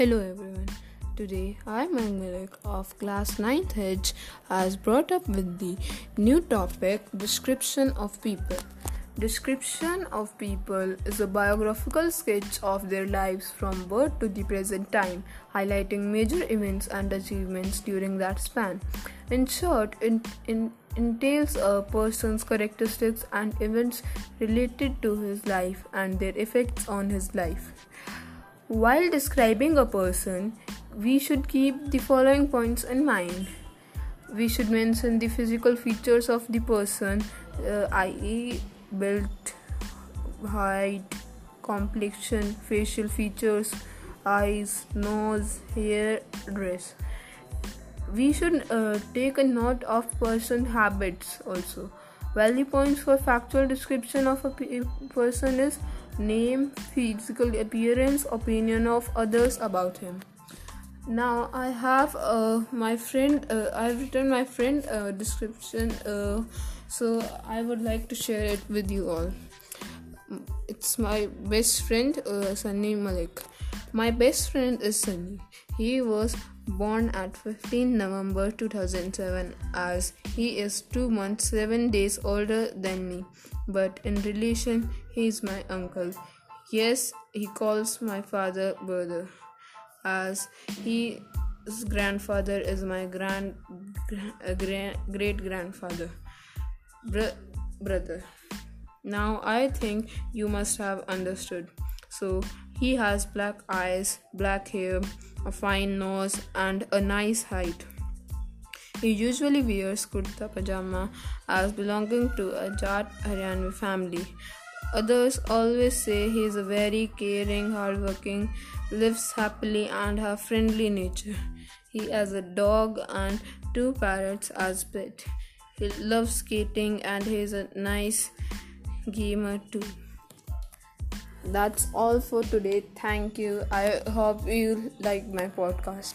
Hello everyone. Today I, Malik of class 9th H, has brought up with the new topic description of people. Description of people is a biographical sketch of their lives from birth to the present time, highlighting major events and achievements during that span. In short, it, it entails a person's characteristics and events related to his life and their effects on his life. While describing a person, we should keep the following points in mind. We should mention the physical features of the person, uh, i.e., build, height, complexion, facial features, eyes, nose, hair, dress. We should uh, take a note of person habits also. Value points for factual description of a person is name, physical appearance, opinion of others about him. Now I have uh, my friend. Uh, I've written my friend uh, description, uh, so I would like to share it with you all. It's my best friend, uh, Sunny Malik. My best friend is Sunny. He was born at 15 November 2007 as he is 2 months 7 days older than me. But in relation he is my uncle. Yes he calls my father brother as his grandfather is my grand, grand uh, great grandfather Br- brother. Now i think you must have understood. So he has black eyes black hair a fine nose, and a nice height. He usually wears kurta pajama as belonging to a Jat Haryanvi family. Others always say he is a very caring, hardworking, lives happily, and has friendly nature. He has a dog and two parrots as pet. He loves skating and he is a nice gamer too that's all for today. Thank you. I hope you like my podcast